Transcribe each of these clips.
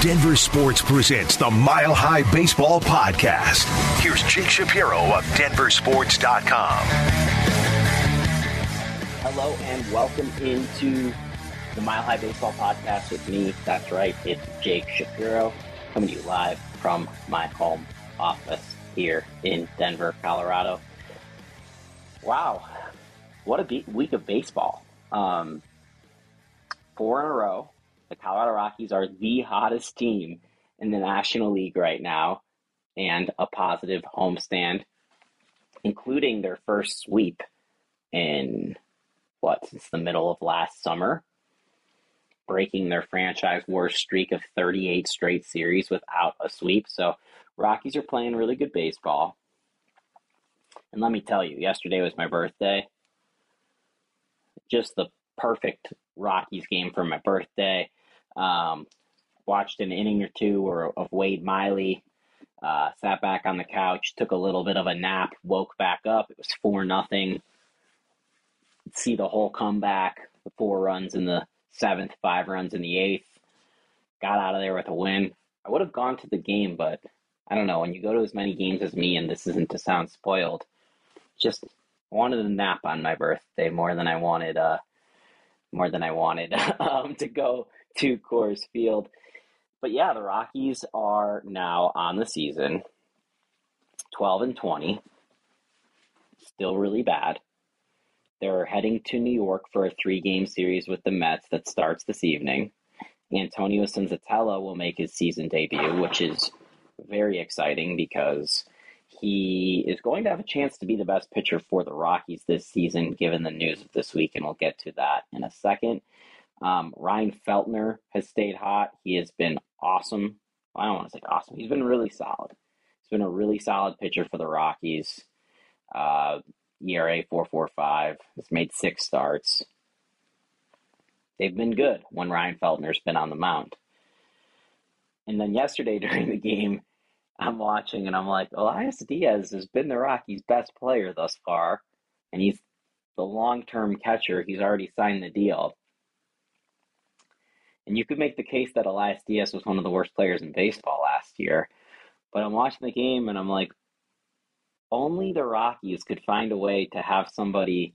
Denver Sports presents the Mile High Baseball Podcast. Here's Jake Shapiro of DenverSports.com. Hello and welcome into the Mile High Baseball Podcast with me. That's right, it's Jake Shapiro coming to you live from my home office here in Denver, Colorado. Wow, what a be- week of baseball! Um, four in a row. The Colorado Rockies are the hottest team in the National League right now, and a positive homestand, including their first sweep in what since the middle of last summer, breaking their franchise worst streak of 38 straight series without a sweep. So Rockies are playing really good baseball. And let me tell you, yesterday was my birthday. Just the perfect Rockies game for my birthday. Um, watched an inning or two or, of Wade Miley. Uh, sat back on the couch, took a little bit of a nap, woke back up. It was four nothing. See the whole comeback. The four runs in the seventh, five runs in the eighth. Got out of there with a win. I would have gone to the game, but I don't know. When you go to as many games as me, and this isn't to sound spoiled, just wanted a nap on my birthday more than I wanted. Uh, more than I wanted um, to go to Coors Field. But yeah, the Rockies are now on the season 12 and 20. Still really bad. They're heading to New York for a three game series with the Mets that starts this evening. Antonio Senzatela will make his season debut, which is very exciting because he is going to have a chance to be the best pitcher for the Rockies this season, given the news of this week, and we'll get to that in a second. Um, Ryan Feltner has stayed hot. He has been awesome. I don't want to say awesome. He's been really solid. He's been a really solid pitcher for the Rockies. Uh, ERA 4.45. Has made six starts. They've been good when Ryan Feltner's been on the mound. And then yesterday during the game, I'm watching and I'm like, Elias Diaz has been the Rockies' best player thus far, and he's the long-term catcher. He's already signed the deal. And you could make the case that Elias Diaz was one of the worst players in baseball last year. But I'm watching the game and I'm like, only the Rockies could find a way to have somebody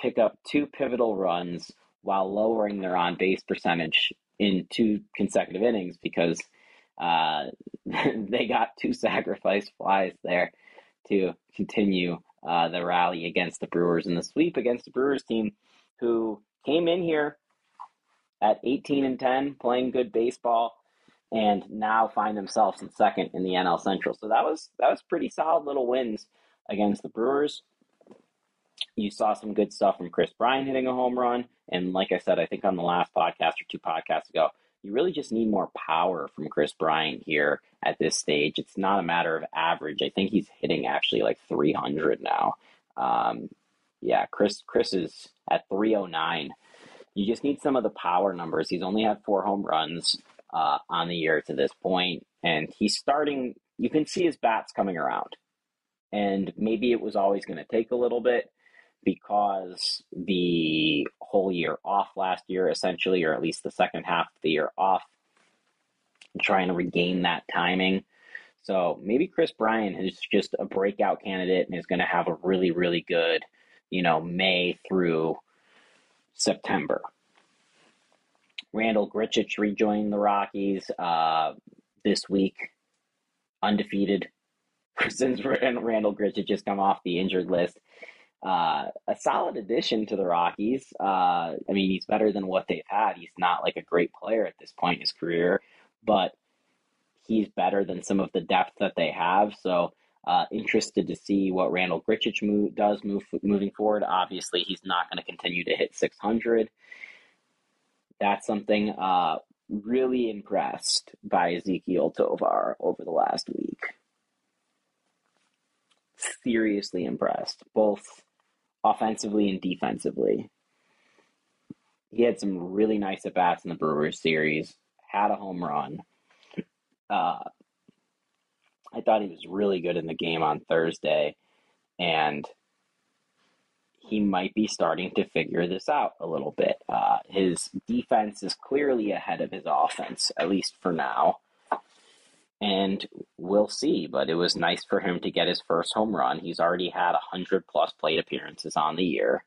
pick up two pivotal runs while lowering their on base percentage in two consecutive innings because uh, they got two sacrifice flies there to continue uh, the rally against the Brewers and the sweep against the Brewers team, who came in here at 18 and 10, playing good baseball, and now find themselves in second in the NL Central. So that was that was pretty solid little wins against the Brewers. You saw some good stuff from Kris Bryant hitting a home run, and like I said, I think on the last podcast or two podcasts ago, you really just need more power from Kris Bryant here at this stage. It's not a matter of average. I think he's hitting actually like 300 now. Um, yeah, Kris Kris is at 309. You just need some of the power numbers. He's only had four home runs uh, on the year to this point, and he's starting. You can see his bats coming around, and maybe it was always going to take a little bit because the whole year off last year, essentially, or at least the second half of the year off, trying to regain that timing. So maybe Kris Bryant is just a breakout candidate and is going to have a really, really good, you know, May through September. Randall Grichuk rejoined the Rockies uh, this week, undefeated since Randall Grichuk just come off the injured list. Uh, a solid addition to the Rockies. Uh, I mean, he's better than what they've had. He's not like a great player at this point in his career, but he's better than some of the depth that they have. So, uh, interested to see what Randall Grichuk move, does move moving forward. Obviously, he's not going to continue to hit 600. That's something. Uh, really impressed by Ezequiel Tovar over the last week. Seriously impressed, both offensively and defensively. He had some really nice at bats in the Brewers series, had a home run. Uh, I thought he was really good in the game on Thursday, and he might be starting to figure this out a little bit. Uh, his defense is clearly ahead of his offense, at least for now. And we'll see, but it was nice for him to get his first home run. He's already had 100 plus plate appearances on the year.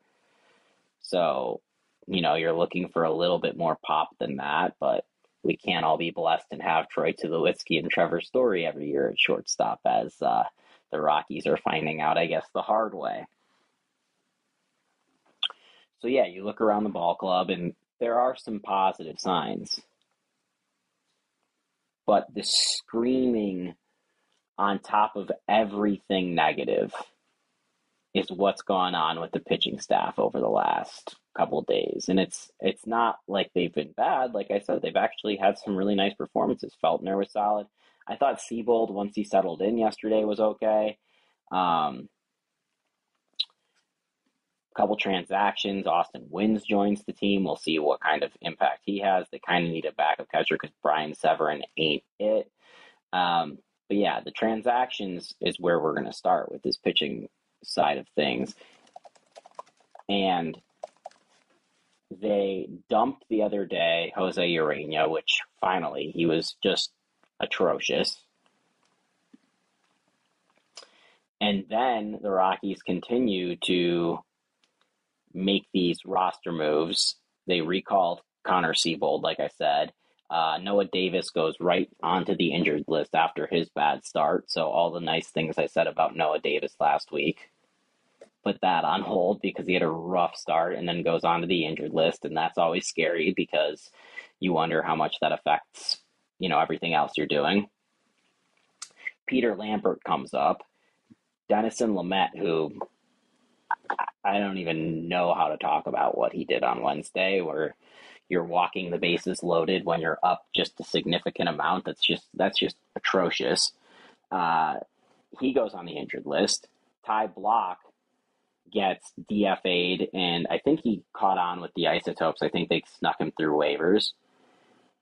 So, you know, you're looking for a little bit more pop than that, but we can't all be blessed and have Troy Tulowitzki and Trevor Story every year at shortstop, as uh, the Rockies are finding out, I guess, the hard way. So, yeah, you look around the ball club and there are some positive signs. But the screaming on top of everything negative is what's gone on with the pitching staff over the last couple days. And it's it's not like they've been bad. Like I said, they've actually had some really nice performances. Feltner was solid. I thought Seabold, once he settled in yesterday, was okay. Um, couple transactions. Austin Wynns joins the team. We'll see what kind of impact he has. They kind of need a backup catcher because Brian Serven ain't it. Um, but yeah, the transactions is where we're going to start with this pitching side of things. And they dumped the other day Jose Urena, which finally he was just atrocious. And then the Rockies continue to make these roster moves. They recalled Connor Seabold, like I said. Uh, Noah Davis goes right onto the injured list after his bad start. So all the nice things I said about Noah Davis last week, put that on hold because he had a rough start and then goes onto the injured list, and that's always scary because you wonder how much that affects you know everything else you're doing. Peter Lambert comes up. Dinelson Lamet, who I don't even know how to talk about what he did on Wednesday, where you're walking the bases loaded when you're up just a significant amount. That's just that's just atrocious. Uh, he goes on the injured list. Ty Blach gets DFA'd, and I think he caught on with the isotopes. I think they snuck him through waivers.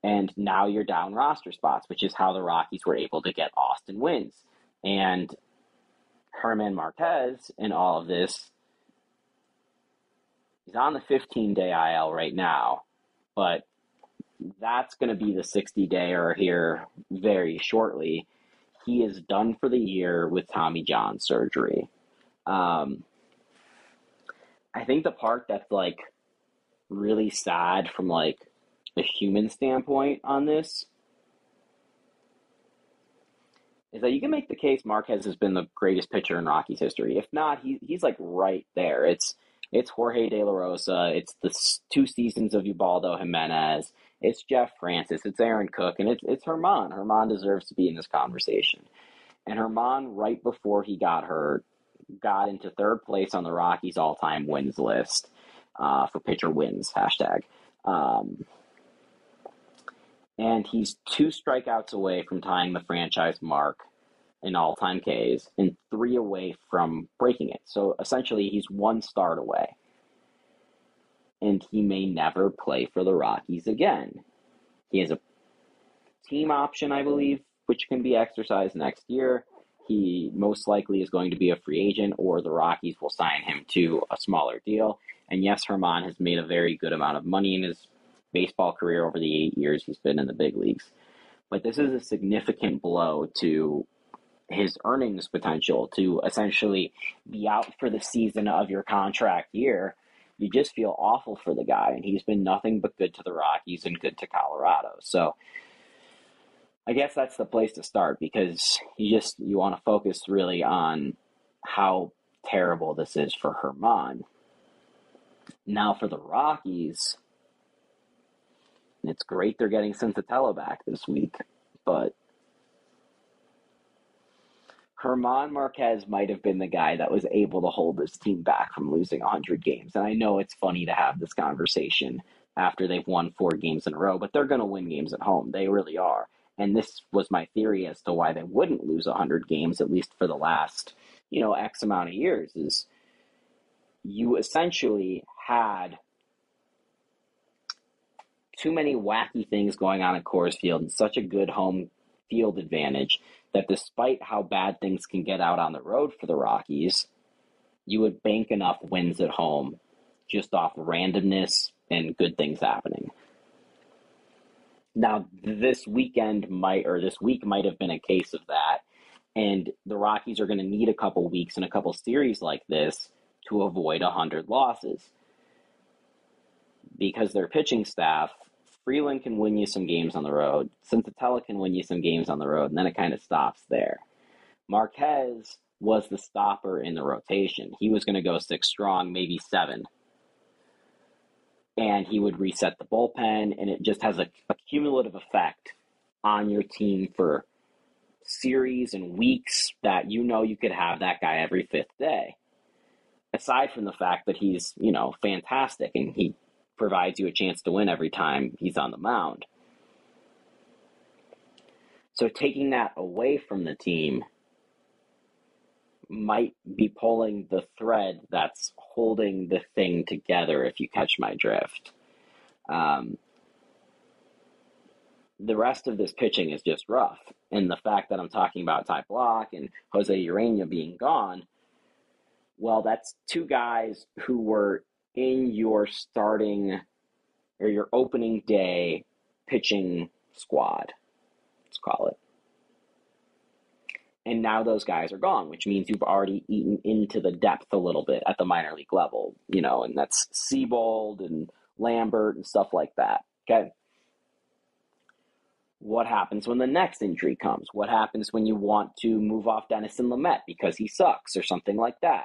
And now you're down roster spots, which is how the Rockies were able to get Austin Wynns. And German Marquez and all of this He's on the 15 day IL right now, but that's going to be the 60 day or here very shortly. He is done for the year with Tommy John surgery. Um, I think the part that's like really sad from like a human standpoint on this is that you can make the case Marquez has been the greatest pitcher in Rockies history. If not, he, he's like right there. It's it's Jorge De La Rosa. It's the two seasons of Ubaldo Jimenez. It's Jeff Francis. It's Aaron Cook, and it's it's German. German deserves to be in this conversation. And German, right before he got hurt, got into third place on the Rockies' all-time wins list uh, for pitcher wins hashtag. Um, and he's two strikeouts away from tying the franchise mark in all time Ks and three away from breaking it. So essentially, he's one start away. And he may never play for the Rockies again. He has a team option, I believe, which can be exercised next year. He most likely is going to be a free agent, or the Rockies will sign him to a smaller deal. And yes, German has made a very good amount of money in his baseball career over the eight years he's been in the big leagues. But this is a significant blow to his earnings potential to essentially be out for the season of your contract year, you just feel awful for the guy. And he's been nothing but good to the Rockies and good to Colorado. So I guess that's the place to start because you just you want to focus really on how terrible this is for German. Now for the Rockies, it's great they're getting Senzatela back this week, but German Marquez might have been the guy that was able to hold this team back from losing 100 games. And I know it's funny to have this conversation after they've won four games in a row, but they're going to win games at home. They really are. And this was my theory as to why they wouldn't lose 100 games, at least for the last, you know, X amount of years, is you essentially had too many wacky things going on at Coors Field and such a good home field advantage that despite how bad things can get out on the road for the Rockies, you would bank enough wins at home just off randomness and good things happening. Now, this weekend might, or this week might have been a case of that. And the Rockies are going to need a couple weeks and a couple series like this to avoid 100 losses. Because their pitching staff, Freeland can win you some games on the road, Senzatela can win you some games on the road, and then it kind of stops there. Marquez was the stopper in the rotation. He was going to go six strong, maybe seven and he would reset the bullpen, and it just has a, a cumulative effect on your team for series and weeks that you know you could have that guy every fifth day. Aside from the fact that he's, you know, fantastic and he provides you a chance to win every time he's on the mound. So taking that away from the team might be pulling the thread that's holding the thing together, if you catch my drift. Um, the rest of this pitching is just rough. And the fact that I'm talking about Ty Blach and Jose Urena being gone, well, that's two guys who were in your starting or your opening day pitching squad, let's call it and now those guys are gone, which means you've already eaten into the depth a little bit at the minor league level, you know, and that's Seabold and Lambert and stuff like that. Okay. What happens when the next injury comes? What happens when you want to move off Dinelson Lamet because he sucks or something like that?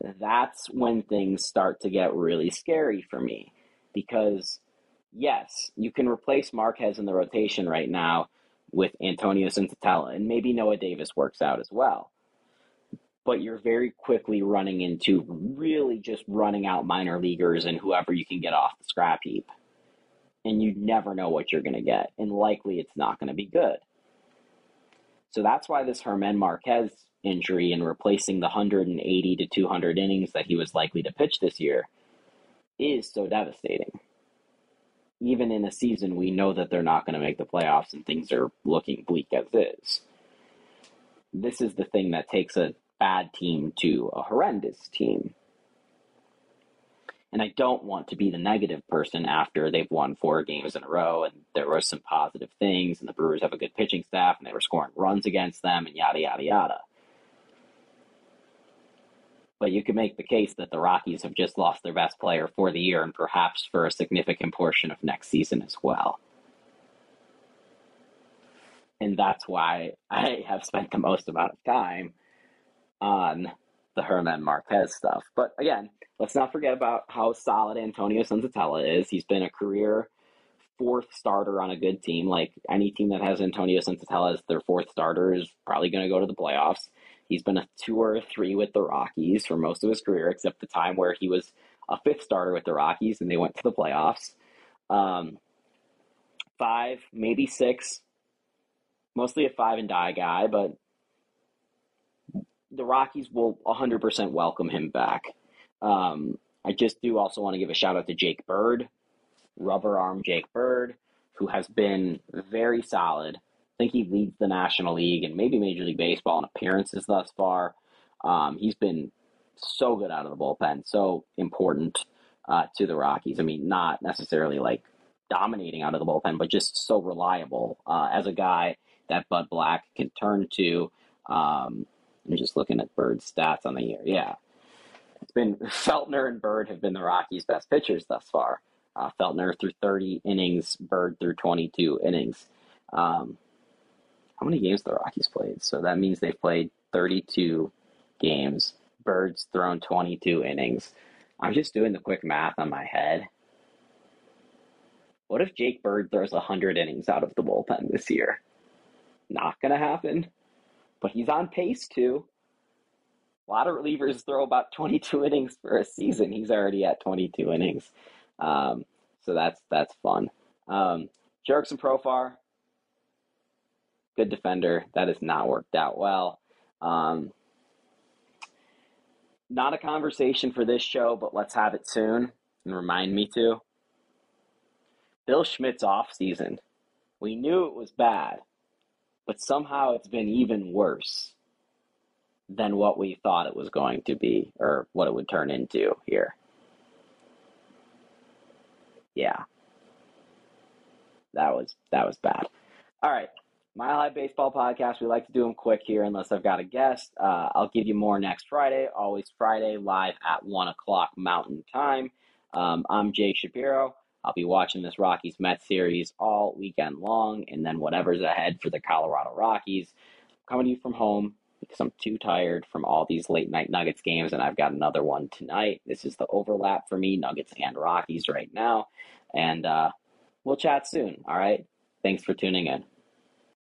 That's when things start to get really scary for me because, yes, you can replace Marquez in the rotation right now with Antonio Senzatela, and maybe Noah Davis works out as well. But you're very quickly running into really just running out minor leaguers and whoever you can get off the scrap heap. And you never know what you're going to get, and likely it's not going to be good. So that's why this German Marquez injury and replacing the 180 to 200 innings that he was likely to pitch this year is so devastating even in a season we know that they're not going to make the playoffs and things are looking bleak as is. This is the thing that takes a bad team to a horrendous team. And I don't want to be the negative person after they've won four games in a row and there were some positive things and the Brewers have a good pitching staff and they were scoring runs against them and yada, yada, yada. But you can make the case that the Rockies have just lost their best player for the year and perhaps for a significant portion of next season as well. And that's why I have spent the most amount of time on the German Marquez stuff. But again, let's not forget about how solid Antonio Senzatela is. He's been a career fourth starter on a good team. Like any team that has Antonio Senzatela as their fourth starter is probably going to go to the playoffs. He's been a two or three with the Rockies for most of his career, except the time where he was a fifth starter with the Rockies and they went to the playoffs. Um, five, maybe six, mostly a five and die guy, but the Rockies will 100% welcome him back. Um, I just do also want to give a shout out to Jake Bird, rubber arm Jake Bird, who has been very solid think he leads the National League and maybe Major League Baseball in appearances thus far. Um, he's been so good out of the bullpen, so important uh, to the Rockies. I mean, not necessarily like dominating out of the bullpen, but just so reliable uh, as a guy that Bud Black can turn to. Um, I'm just looking at Bird's stats on the year. Yeah. It's been Feltner and Bird have been the Rockies' best pitchers thus far. Uh, Feltner through 30 innings, Bird through 22 innings. Um, how many games the Rockies played? So that means they've played 32 games. Birds thrown 22 innings. I'm just doing the quick math on my head. What if Jake Bird throws 100 innings out of the bullpen this year? Not going to happen. But he's on pace to. A lot of relievers throw about 22 innings for a season. He's already at 22 innings. Um, so that's that's fun. Um, Jurickson Profar, good defender. That has not worked out well. Um, not a conversation for this show, but let's have it soon and remind me to. Bill Schmidt's off season. We knew it was bad, but somehow it's been even worse. than what we thought it was going to be or what it would turn into here. Yeah. That was that was bad. All right. Mile High Baseball Podcast. We like to do them quick here unless I've got a guest. Uh, I'll give you more next Friday. Always Friday, live at 1 o'clock Mountain Time. Um, I'm Jake Shapiro. I'll be watching this Rockies Mets series all weekend long, and then whatever's ahead for the Colorado Rockies. coming to you from home because I'm too tired from all these late night Nuggets games, and I've got another one tonight. This is the overlap for me, Nuggets and Rockies right now. And uh, we'll chat soon, all right? Thanks for tuning in.